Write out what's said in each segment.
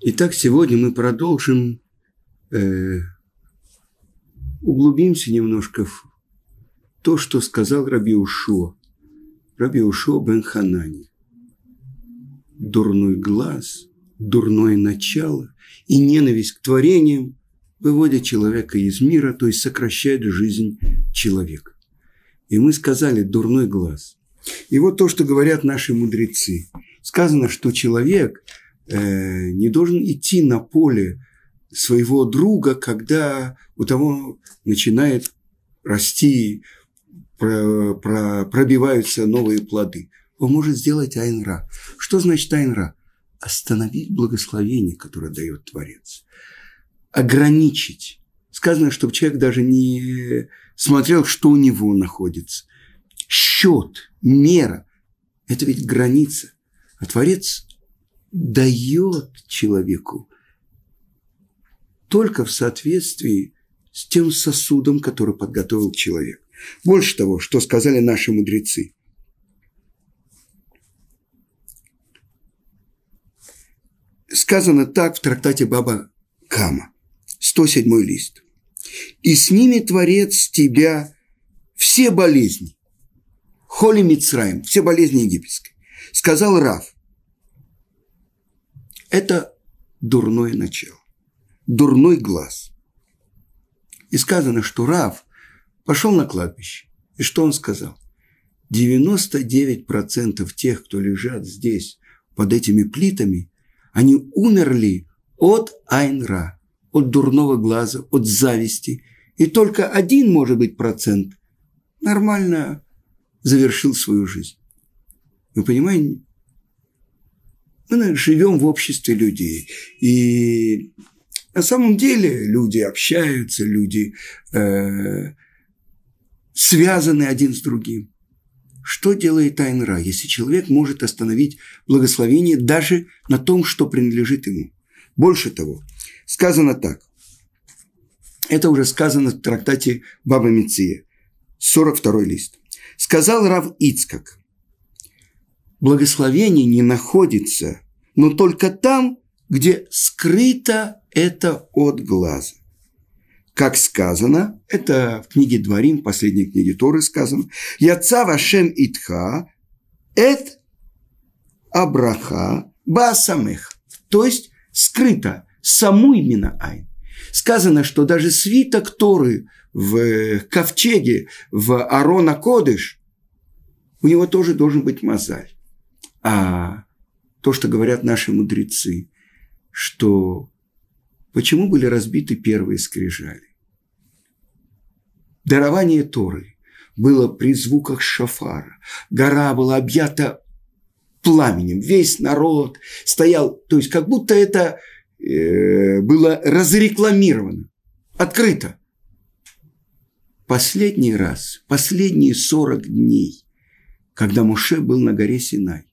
Итак, сегодня мы продолжим, э, углубимся немножко в то, что сказал Раби Ушо, Раби Ушо бен Ханани. Дурной глаз, дурное начало и ненависть к творениям выводят человека из мира, то есть сокращают жизнь человека. И мы сказали «дурной глаз». И вот то, что говорят наши мудрецы. Сказано, что человек э, не должен идти на поле своего друга, когда у того начинает расти, про, про, пробиваются новые плоды. Он может сделать айнра. Что значит айнра? Остановить благословение, которое дает Творец. Ограничить. Сказано, чтобы человек даже не смотрел, что у него находится. Счет, мера – это ведь граница. А Творец дает человеку только в соответствии с тем сосудом, который подготовил человек. Больше того, что сказали наши мудрецы. Сказано так в трактате Баба Кама, 107 лист. «И снимет Творец тебя все болезни, холи Мицраем, все болезни египетской». Сказал Рав, это дурное начало, дурной глаз. И сказано, что Рав пошел на кладбище. И что он сказал? 99% тех, кто лежат здесь, под этими плитами, они умерли от Айнра, от дурного глаза, от зависти. И только один, может быть, процент нормально завершил свою жизнь. Вы понимаете, мы живем в обществе людей. И на самом деле люди общаются, люди э, связаны один с другим. Что делает Айнра, если человек может остановить благословение даже на том, что принадлежит ему? Больше того, сказано так. Это уже сказано в трактате Баба Меция, 42 лист. Сказал Рав Ицкак, благословение не находится, но только там, где скрыто это от глаза. Как сказано, это в книге Дворим, последней книге Торы сказано, «Яца вашем итха, эт абраха басамех». То есть скрыто, саму именно айн. Сказано, что даже свиток Торы в ковчеге, в Арона Кодыш, у него тоже должен быть мозаль. А то, что говорят наши мудрецы, что почему были разбиты первые скрижали. Дарование Торы было при звуках шафара. Гора была объята пламенем. Весь народ стоял, то есть как будто это э, было разрекламировано, открыто. Последний раз, последние 40 дней, когда Муше был на горе Синай,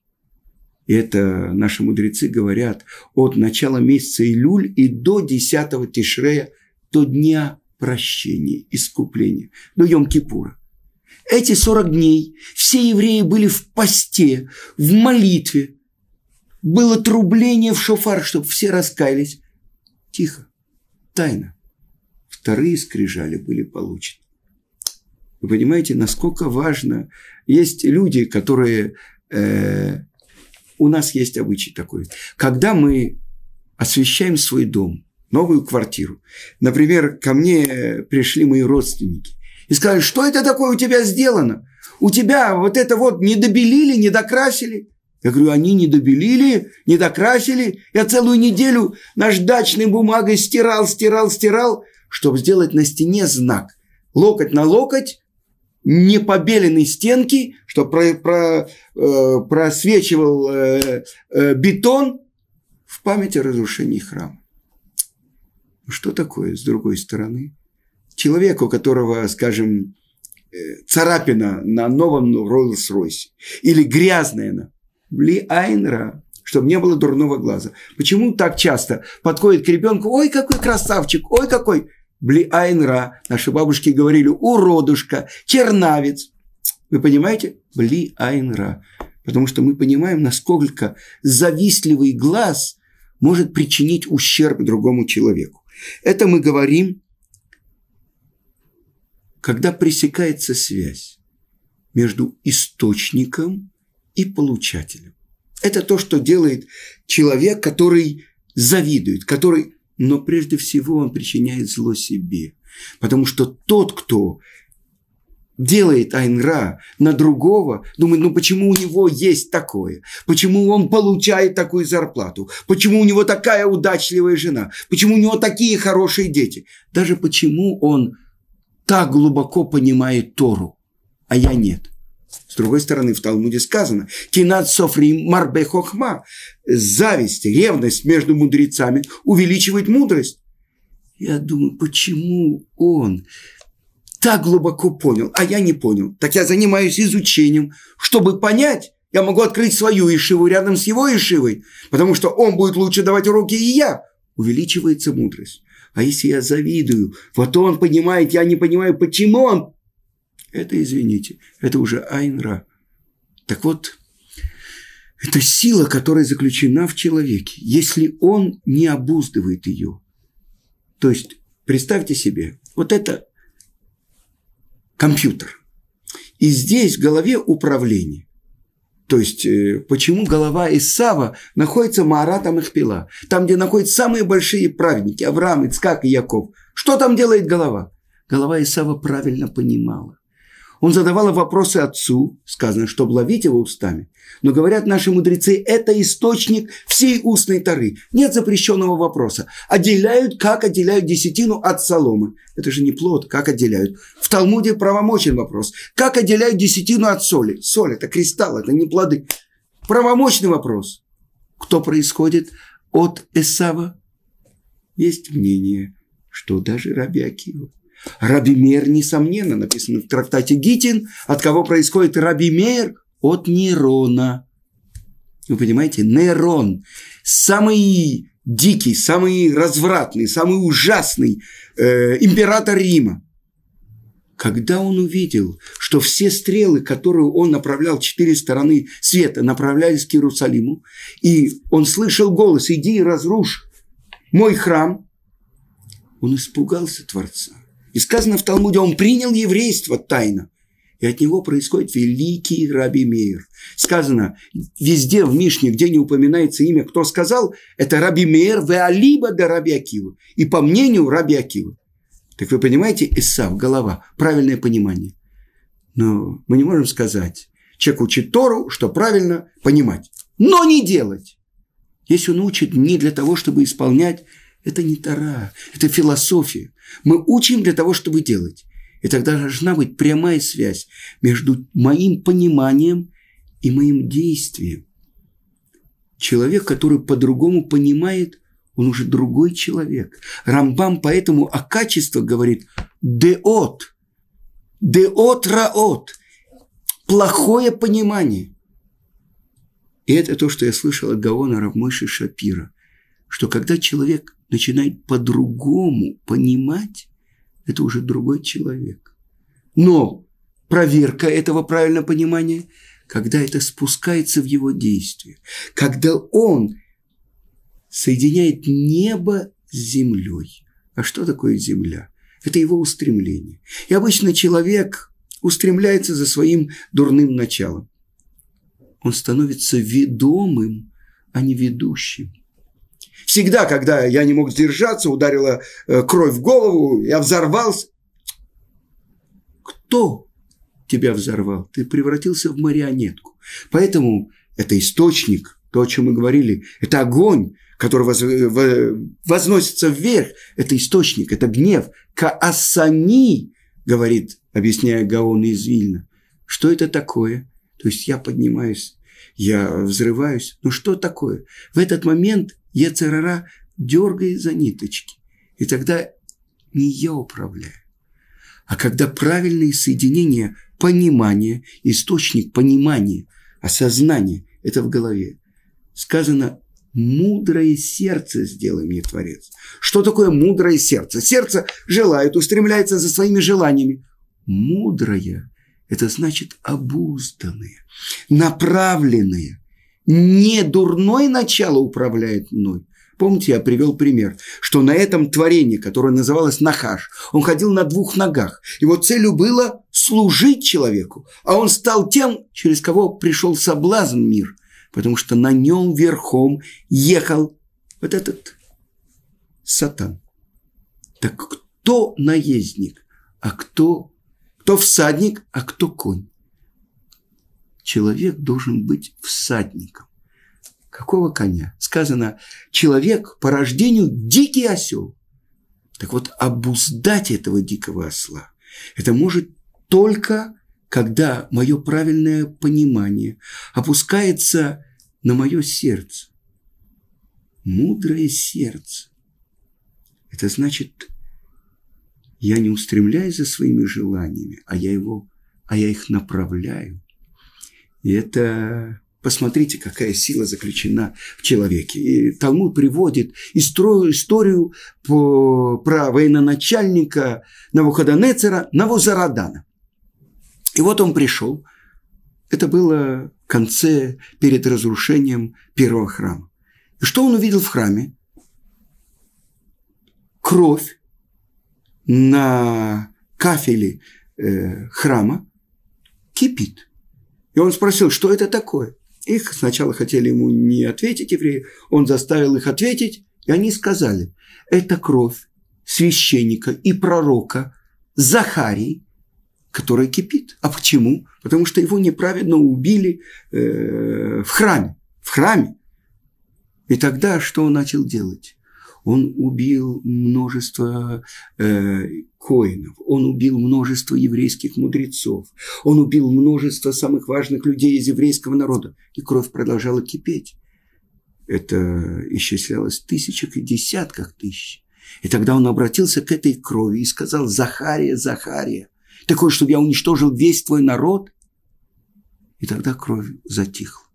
это наши мудрецы говорят от начала месяца Илюль и до 10 Тишрея, до дня прощения, искупления, до Йом-Кипура. Эти 40 дней все евреи были в посте, в молитве. Было трубление в шофар, чтобы все раскаялись. Тихо, тайно. Вторые скрижали были получены. Вы понимаете, насколько важно. Есть люди, которые э, у нас есть обычай такой. Когда мы освещаем свой дом, новую квартиру, например, ко мне пришли мои родственники и сказали, что это такое у тебя сделано? У тебя вот это вот не добелили, не докрасили. Я говорю, они не добелили, не докрасили. Я целую неделю наждачной бумагой стирал, стирал, стирал, чтобы сделать на стене знак. Локоть на локоть, непобеленной стенки, что про, про, э, просвечивал э, э, бетон в память о разрушении храма. Что такое с другой стороны? Человек, у которого, скажем, э, царапина на новом Роллс-Ройсе или грязная на Бли Айнра, чтобы не было дурного глаза. Почему так часто подходит к ребенку, ой, какой красавчик, ой, какой Бли Айнра, наши бабушки говорили, уродушка, чернавец. Вы понимаете? Бли Айнра. Потому что мы понимаем, насколько завистливый глаз может причинить ущерб другому человеку. Это мы говорим, когда пресекается связь между источником и получателем. Это то, что делает человек, который завидует, который, но прежде всего он причиняет зло себе. Потому что тот, кто делает Айнра на другого, думает, ну почему у него есть такое? Почему он получает такую зарплату? Почему у него такая удачливая жена? Почему у него такие хорошие дети? Даже почему он так глубоко понимает Тору, а я нет. С другой стороны, в Талмуде сказано, «Кинат софри марбе хохма» – зависть, ревность между мудрецами увеличивает мудрость. Я думаю, почему он так глубоко понял, а я не понял. Так я занимаюсь изучением, чтобы понять, я могу открыть свою Ишиву рядом с его Ишивой, потому что он будет лучше давать уроки, и я. Увеличивается мудрость. А если я завидую, вот он понимает, я не понимаю, почему он... Это, извините, это уже Айнра. Так вот, это сила, которая заключена в человеке. Если он не обуздывает ее, то есть представьте себе, вот это компьютер. И здесь в голове управление. То есть, э, почему голова Исава находится Мааратом Ихпила? Там, где находятся самые большие праведники, Авраам, Ицкак и Яков. Что там делает голова? Голова Исава правильно понимала. Он задавал вопросы отцу, сказано, чтобы ловить его устами. Но говорят наши мудрецы, это источник всей устной тары. Нет запрещенного вопроса. Отделяют, как отделяют десятину от соломы. Это же не плод, как отделяют. В Талмуде правомочен вопрос. Как отделяют десятину от соли? Соль – это кристалл, это не плоды. Правомочный вопрос. Кто происходит от Эсава? Есть мнение, что даже Раби Акива Раби Мейер, несомненно, написано в трактате Гитин, от кого происходит Раби Мейер? От Нерона. Вы понимаете, Нерон, самый дикий, самый развратный, самый ужасный э, император Рима. Когда он увидел, что все стрелы, которые он направлял четыре стороны света, направлялись к Иерусалиму, и он слышал голос «Иди и разрушь мой храм», он испугался Творца. И сказано в Талмуде, он принял еврейство тайно. И от него происходит великий Раби Мейер. Сказано везде в Мишне, где не упоминается имя, кто сказал, это Раби Мейер Веалиба да Раби Акива. И по мнению Раби Акива. Так вы понимаете, Исав, голова, правильное понимание. Но мы не можем сказать, человек учит Тору, что правильно понимать, но не делать. Если он учит не для того, чтобы исполнять, это не Тора, это философия. Мы учим для того, чтобы делать. И тогда должна быть прямая связь между моим пониманием и моим действием. Человек, который по-другому понимает, он уже другой человек. Рамбам поэтому о качествах говорит «деот», «деот раот», плохое понимание. И это то, что я слышал от Гаона Равмойши Шапира, что когда человек начинает по-другому понимать, это уже другой человек. Но проверка этого правильного понимания, когда это спускается в его действие, когда он соединяет небо с землей. А что такое земля? Это его устремление. И обычно человек устремляется за своим дурным началом. Он становится ведомым, а не ведущим. Всегда, когда я не мог сдержаться, ударила э, кровь в голову, я взорвался. Кто тебя взорвал? Ты превратился в марионетку. Поэтому это источник, то, о чем мы говорили, это огонь, который воз, возносится вверх, это источник, это гнев. Каасани, говорит, объясняя Гаон из Вильна. Что это такое? То есть я поднимаюсь, я взрываюсь. Ну что такое? В этот момент Ецерара дергает за ниточки. И тогда не я управляю. А когда правильные соединения понимания, источник понимания, осознания, это в голове. Сказано, мудрое сердце сделай мне, Творец. Что такое мудрое сердце? Сердце желает, устремляется за своими желаниями. Мудрое – это значит обузданное, направленное, не дурное начало управляет мной, Помните, я привел пример, что на этом творении, которое называлось Нахаш, он ходил на двух ногах. Его целью было служить человеку, а он стал тем, через кого пришел соблазн мир, потому что на нем верхом ехал вот этот сатан. Так кто наездник, а кто, кто всадник, а кто конь? Человек должен быть всадником. Какого коня? Сказано, человек по рождению дикий осел. Так вот, обуздать этого дикого осла, это может только когда мое правильное понимание опускается на мое сердце. Мудрое сердце. Это значит, я не устремляюсь за своими желаниями, а я, его, а я их направляю. И это Посмотрите, какая сила заключена в человеке. И Талмуд приводит историю про военачальника Навуходонецера Навузарадана. И вот он пришел. Это было в конце, перед разрушением первого храма. И что он увидел в храме? Кровь на кафеле э, храма кипит. И он спросил, что это такое? Их сначала хотели ему не ответить евреи, он заставил их ответить, и они сказали, это кровь священника и пророка Захарии, которая кипит. А почему? Потому что его неправедно убили э, в храме. В храме. И тогда что он начал делать? Он убил множество э, коинов, он убил множество еврейских мудрецов, он убил множество самых важных людей из еврейского народа, и кровь продолжала кипеть. Это исчислялось в тысячах и десятках тысяч. И тогда он обратился к этой крови и сказал, Захария, Захария, такой, чтобы я уничтожил весь твой народ. И тогда кровь затихла.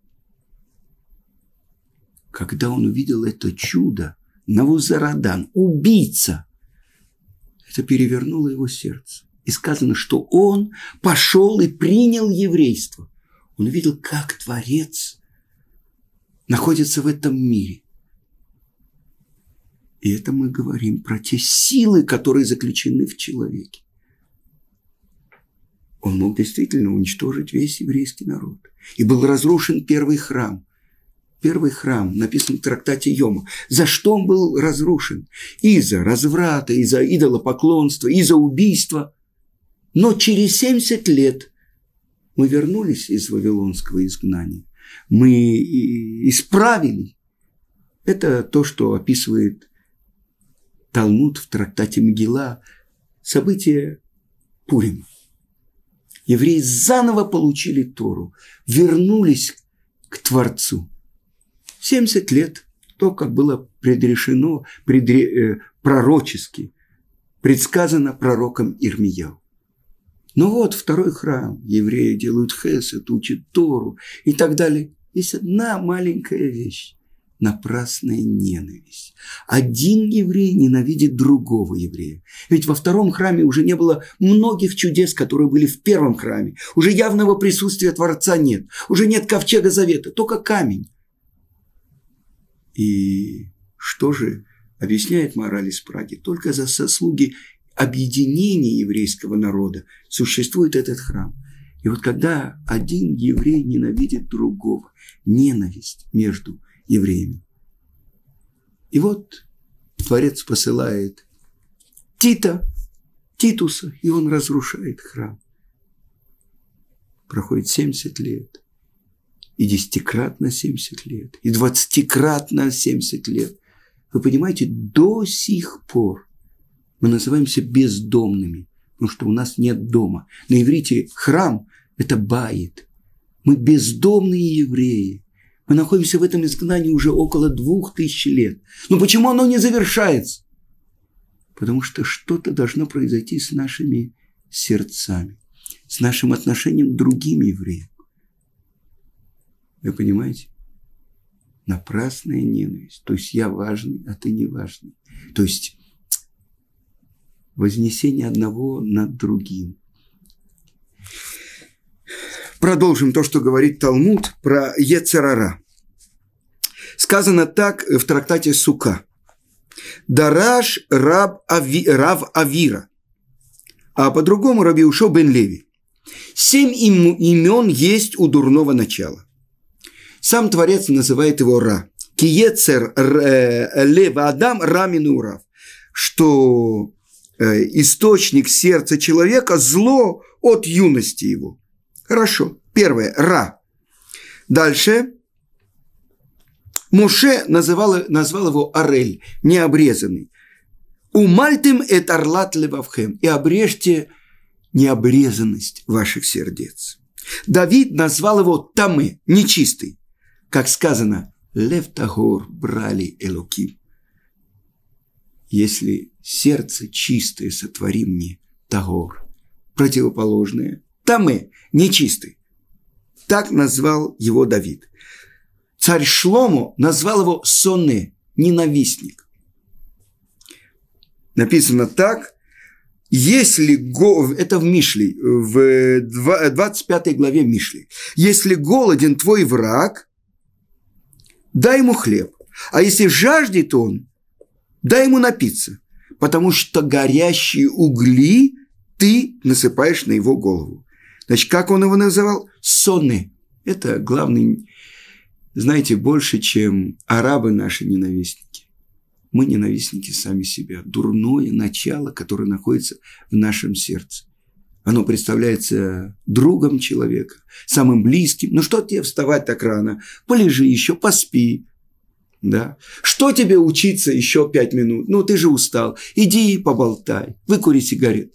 Когда он увидел это чудо, Навузарадан, убийца. Это перевернуло его сердце. И сказано, что он пошел и принял еврейство. Он увидел, как Творец находится в этом мире. И это мы говорим про те силы, которые заключены в человеке. Он мог действительно уничтожить весь еврейский народ. И был разрушен первый храм первый храм, написан в трактате Йома. За что он был разрушен? Из-за разврата, из-за идолопоклонства, из-за убийства. Но через 70 лет мы вернулись из Вавилонского изгнания. Мы исправили. Это то, что описывает Талмуд в трактате Мгила, события Пурима. Евреи заново получили Тору, вернулись к Творцу – 70 лет, то, как было предрешено, предре, э, пророчески, предсказано пророком Ирмияу. Но вот второй храм, евреи делают хесед, учат Тору и так далее. Есть одна маленькая вещь – напрасная ненависть. Один еврей ненавидит другого еврея. Ведь во втором храме уже не было многих чудес, которые были в первом храме. Уже явного присутствия Творца нет. Уже нет ковчега завета, только камень. И что же объясняет мораль из Праги? Только за заслуги объединения еврейского народа существует этот храм. И вот когда один еврей ненавидит другого, ненависть между евреями. И вот Творец посылает Тита, Титуса, и он разрушает храм. Проходит 70 лет и десятикратно 70 лет, и двадцатикратно 70 лет. Вы понимаете, до сих пор мы называемся бездомными, потому что у нас нет дома. На иврите храм – это баит. Мы бездомные евреи. Мы находимся в этом изгнании уже около двух тысяч лет. Но почему оно не завершается? Потому что что-то должно произойти с нашими сердцами, с нашим отношением к другим евреям. Вы понимаете? Напрасная ненависть. То есть я важный, а ты не важный. То есть вознесение одного над другим. Продолжим то, что говорит Талмуд про Ецерара. Сказано так в трактате Сука. Дараш раб Ави, Рав Авира. А по-другому Раби Ушо бен Леви. Семь имен есть у дурного начала. Сам Творец называет его Ра. Киецер э, Лева Адам Рамин Урав. Что э, источник сердца человека – зло от юности его. Хорошо. Первое – Ра. Дальше Муше называл, назвал его Арель, необрезанный. Умальтем эт орлат левавхем, и обрежьте необрезанность ваших сердец. Давид назвал его Тамы, нечистый. Как сказано, Лев Тагор брали Элоким. Если сердце чистое сотвори мне, Тагор, противоположное, Тамы, нечистый. Так назвал его Давид. Царь Шлому назвал его Соне, ненавистник. Написано так, если, го, это в Мишле, в 25 главе Мишли, если голоден твой враг, дай ему хлеб, а если жаждет он, дай ему напиться, потому что горящие угли ты насыпаешь на его голову. Значит, как он его называл? Сонны. Это главный знаете, больше, чем арабы наши ненавистники. Мы ненавистники сами себя. Дурное начало, которое находится в нашем сердце. Оно представляется другом человека, самым близким. Ну что тебе вставать так рано? Полежи еще, поспи. Да? Что тебе учиться еще пять минут? Ну, ты же устал. Иди поболтай, выкури сигарет.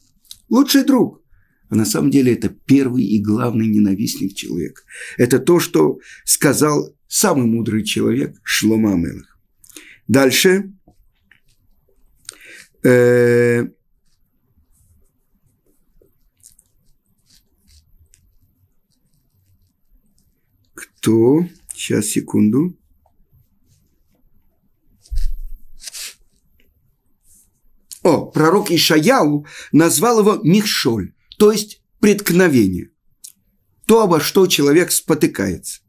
Лучший друг. А на самом деле это первый и главный ненавистник человека. Это то, что сказал самый мудрый человек Шлома Амелах. Дальше. Э, кто? Сейчас, секунду. О, пророк Ишаяу назвал его Михшоль, то есть преткновение. То, обо что человек спотыкается.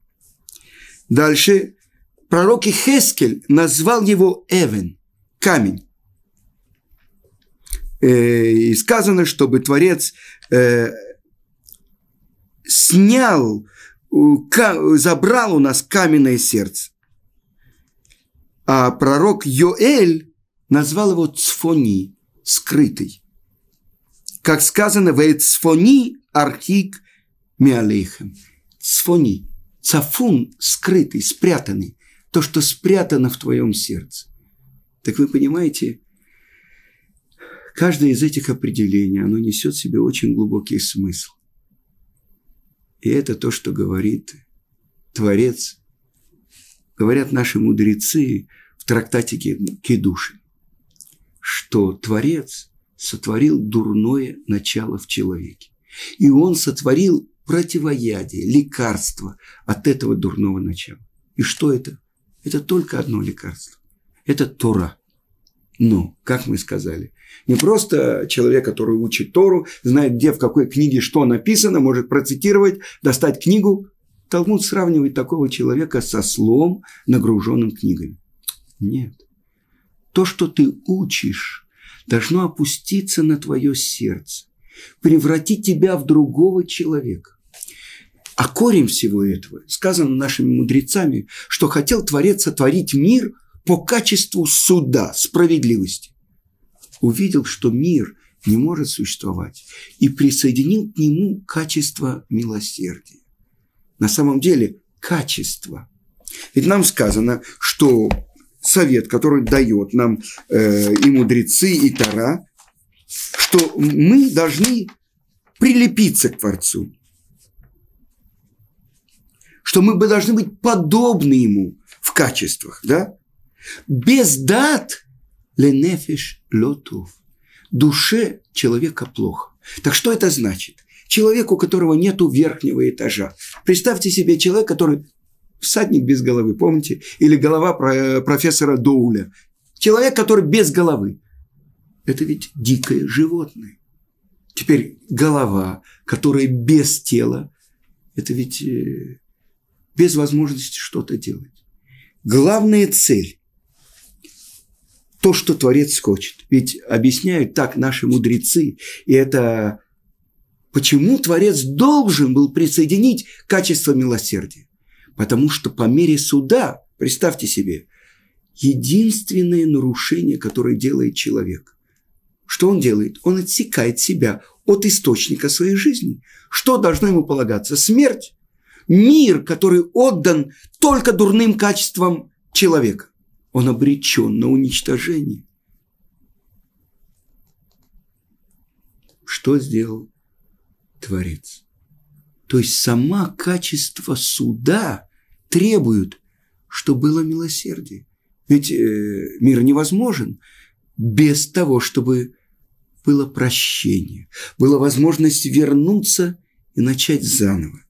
Дальше пророк Ихескель назвал его Эвен, камень. Э, и сказано, чтобы Творец э, снял, забрал у нас каменное сердце. А пророк Йоэль назвал его Цфони, скрытый. Как сказано, в Цфони архик миалейхем. Цфони – Цафун скрытый, спрятанный, то, что спрятано в твоем сердце. Так вы понимаете, каждое из этих определений, оно несет в себе очень глубокий смысл. И это то, что говорит Творец, говорят наши мудрецы в трактате Кедуши, что Творец сотворил дурное начало в человеке. И он сотворил противоядие, лекарство от этого дурного начала. И что это? Это только одно лекарство. Это Тора. Но, как мы сказали, не просто человек, который учит Тору, знает, где, в какой книге что написано, может процитировать, достать книгу. Талмуд сравнивает такого человека со слом, нагруженным книгами. Нет. То, что ты учишь, должно опуститься на твое сердце, превратить тебя в другого человека. А корень всего этого, сказано нашими мудрецами, что хотел Творец сотворить мир по качеству суда, справедливости. Увидел, что мир не может существовать, и присоединил к нему качество милосердия. На самом деле, качество. Ведь нам сказано, что совет, который дает нам э, и мудрецы, и Тара, что мы должны прилепиться к Творцу что мы бы должны быть подобны ему в качествах, да? Без дат ленефиш лотов. Душе человека плохо. Так что это значит? Человек, у которого нет верхнего этажа. Представьте себе человек, который всадник без головы, помните? Или голова профессора Доуля. Человек, который без головы. Это ведь дикое животное. Теперь голова, которая без тела, это ведь э, без возможности что-то делать. главная цель – то, что Творец хочет. Ведь объясняют так наши мудрецы, и это почему Творец должен был присоединить качество милосердия. Потому что по мере суда, представьте себе, единственное нарушение, которое делает человек. Что он делает? Он отсекает себя от источника своей жизни. Что должно ему полагаться? Смерть. Мир, который отдан только дурным качествам человека. Он обречен на уничтожение. Что сделал Творец? То есть сама качество суда требует, что было милосердие. Ведь э, мир невозможен без того, чтобы было прощение, была возможность вернуться и начать заново.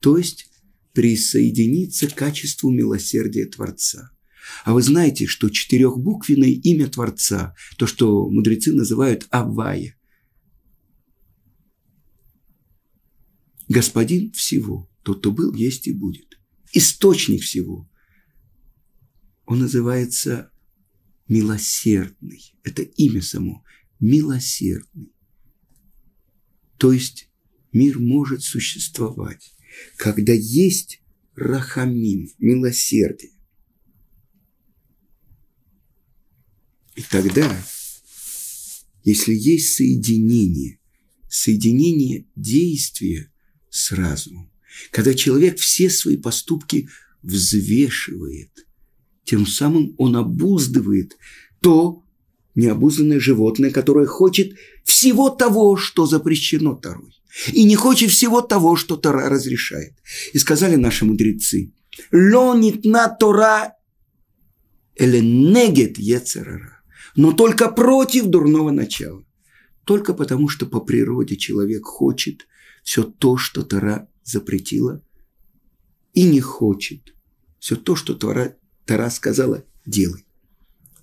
То есть присоединиться к качеству милосердия Творца. А вы знаете, что четырехбуквенное имя Творца, то, что мудрецы называют Авая, Господин всего, тот, кто был, есть и будет. Источник всего. Он называется милосердный. Это имя само. Милосердный. То есть мир может существовать, когда есть рахамим, милосердие. И тогда, если есть соединение, соединение действия с разумом, когда человек все свои поступки взвешивает, тем самым он обуздывает то необузданное животное, которое хочет всего того, что запрещено Тарой. И не хочет всего того, что Тора разрешает. И сказали наши мудрецы, «Ло нитна Тора или негет ецерара» но только против дурного начала. Только потому, что по природе человек хочет все то, что Тора запретила, и не хочет все то, что Тора, Тора сказала, делай.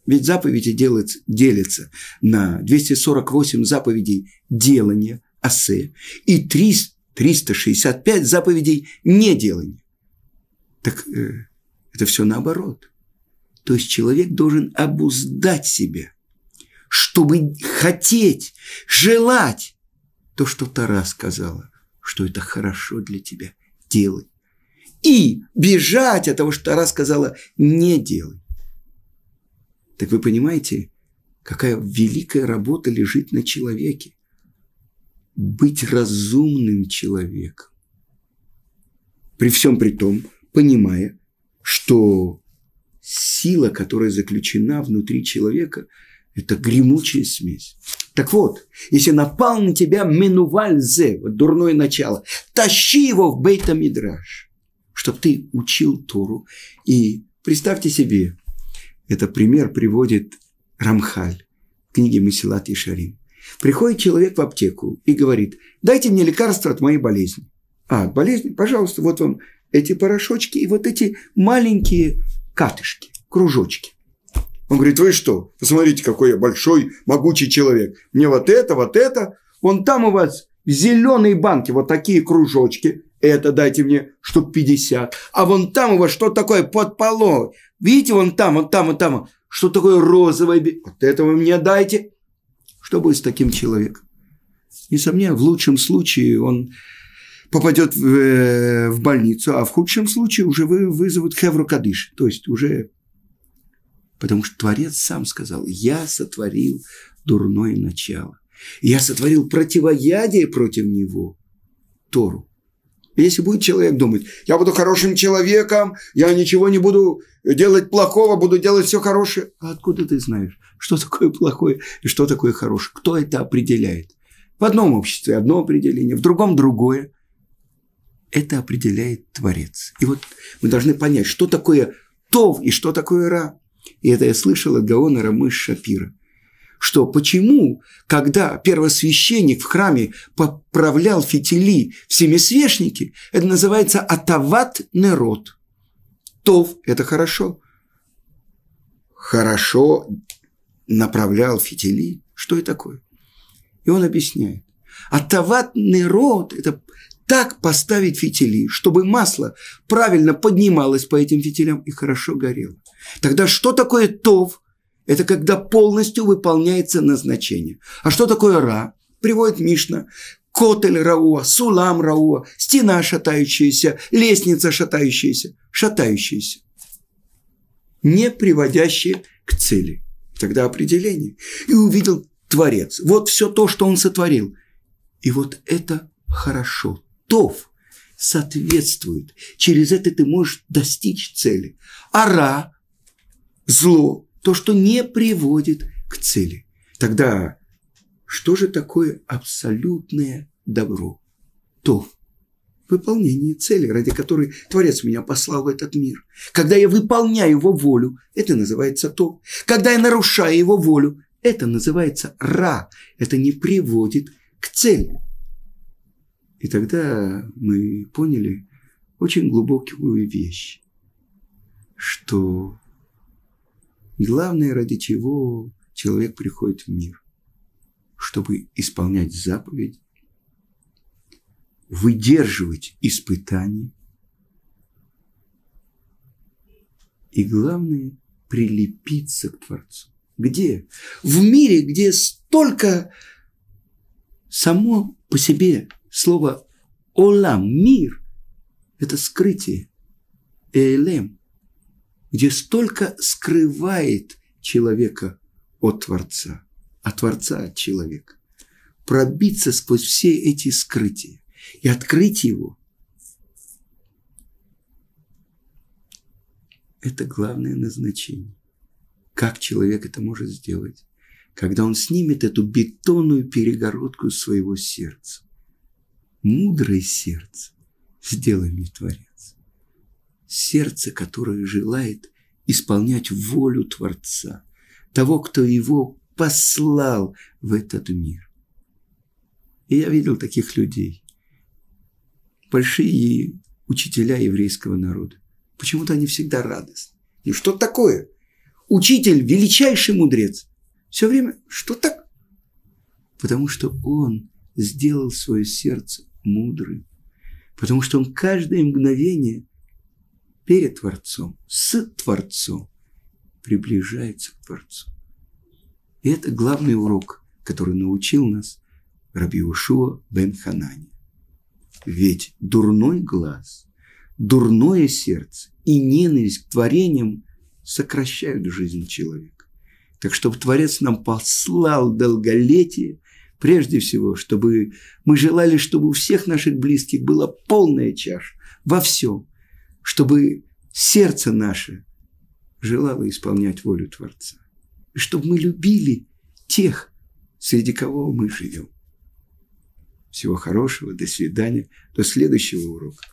Ведь заповеди делятся, делятся на 248 заповедей делания, асе, и 300, 365 заповедей неделания. Так э, это все наоборот. То есть человек должен обуздать себя, чтобы хотеть, желать то, что Тара сказала, что это хорошо для тебя, делай. И бежать от того, что Тара сказала, не делай. Так вы понимаете, какая великая работа лежит на человеке. Быть разумным человеком. При всем при том, понимая, что сила, которая заключена внутри человека, это гремучая смесь. Так вот, если напал на тебя менувальзе, вот дурное начало, тащи его в бейта мидраш, чтобы ты учил Тору. И представьте себе, это пример приводит Рамхаль в книге Месилат и Шарим. Приходит человек в аптеку и говорит, дайте мне лекарство от моей болезни. А, от болезни? Пожалуйста, вот вам эти порошочки и вот эти маленькие катышки, кружочки. Он говорит, вы что? Посмотрите, какой я большой, могучий человек. Мне вот это, вот это. Вон там у вас в зеленой банке вот такие кружочки. Это дайте мне штук 50. А вон там у вас что такое под полой? Видите, вон там, вон там, вон там. Что такое розовое? Вот это вы мне дайте. Что будет с таким человеком? Несомненно, в лучшем случае он попадет в, э, в больницу, а в худшем случае уже вы, вызовут хевру кадыш, то есть уже... Потому что Творец сам сказал, я сотворил дурное начало. Я сотворил противоядие против него, Тору. Если будет человек думать, я буду хорошим человеком, я ничего не буду делать плохого, буду делать все хорошее. А откуда ты знаешь, что такое плохое и что такое хорошее? Кто это определяет? В одном обществе одно определение, в другом другое это определяет Творец. И вот мы должны понять, что такое Тов и что такое Ра. И это я слышал от Гаона Рамыш Шапира. Что почему, когда первосвященник в храме поправлял фитили в семисвешнике, это называется атават нерод. Тов – это хорошо. Хорошо направлял фитили. Что это такое? И он объясняет. Атават нерод – это так поставить фитили, чтобы масло правильно поднималось по этим фитилям и хорошо горело. Тогда что такое тов? Это когда полностью выполняется назначение. А что такое ра? Приводит Мишна. Котель Рауа, Сулам Рауа, стена шатающаяся, лестница шатающаяся, шатающаяся. Не приводящие к цели. Тогда определение. И увидел Творец. Вот все то, что он сотворил. И вот это хорошо. Тов соответствует. Через это ты можешь достичь цели. Ара – зло, то, что не приводит к цели. Тогда что же такое абсолютное добро? То выполнение цели, ради которой Творец меня послал в этот мир. Когда я выполняю его волю, это называется то. Когда я нарушаю его волю, это называется ра. Это не приводит к цели. И тогда мы поняли очень глубокую вещь, что главное, ради чего человек приходит в мир, чтобы исполнять заповедь, выдерживать испытания и, главное, прилепиться к Творцу. Где? В мире, где столько само по себе слово «олам», «мир» – это скрытие, «элем», где столько скрывает человека от Творца, а Творца от человека. Пробиться сквозь все эти скрытия и открыть его – это главное назначение. Как человек это может сделать? Когда он снимет эту бетонную перегородку своего сердца мудрое сердце сделай мне, Творец. Сердце, которое желает исполнять волю Творца, того, кто его послал в этот мир. И я видел таких людей, большие учителя еврейского народа. Почему-то они всегда радостны. И что такое? Учитель, величайший мудрец. Все время, что так? Потому что он сделал свое сердце мудрым, потому что он каждое мгновение перед Творцом, с Творцом приближается к Творцу. И это главный урок, который научил нас Раби Ушуа бен Ханани. Ведь дурной глаз, дурное сердце и ненависть к творениям сокращают жизнь человека. Так чтобы Творец нам послал долголетие, Прежде всего, чтобы мы желали, чтобы у всех наших близких была полная чаша во всем, чтобы сердце наше желало исполнять волю Творца. И чтобы мы любили тех, среди кого мы живем. Всего хорошего, до свидания, до следующего урока.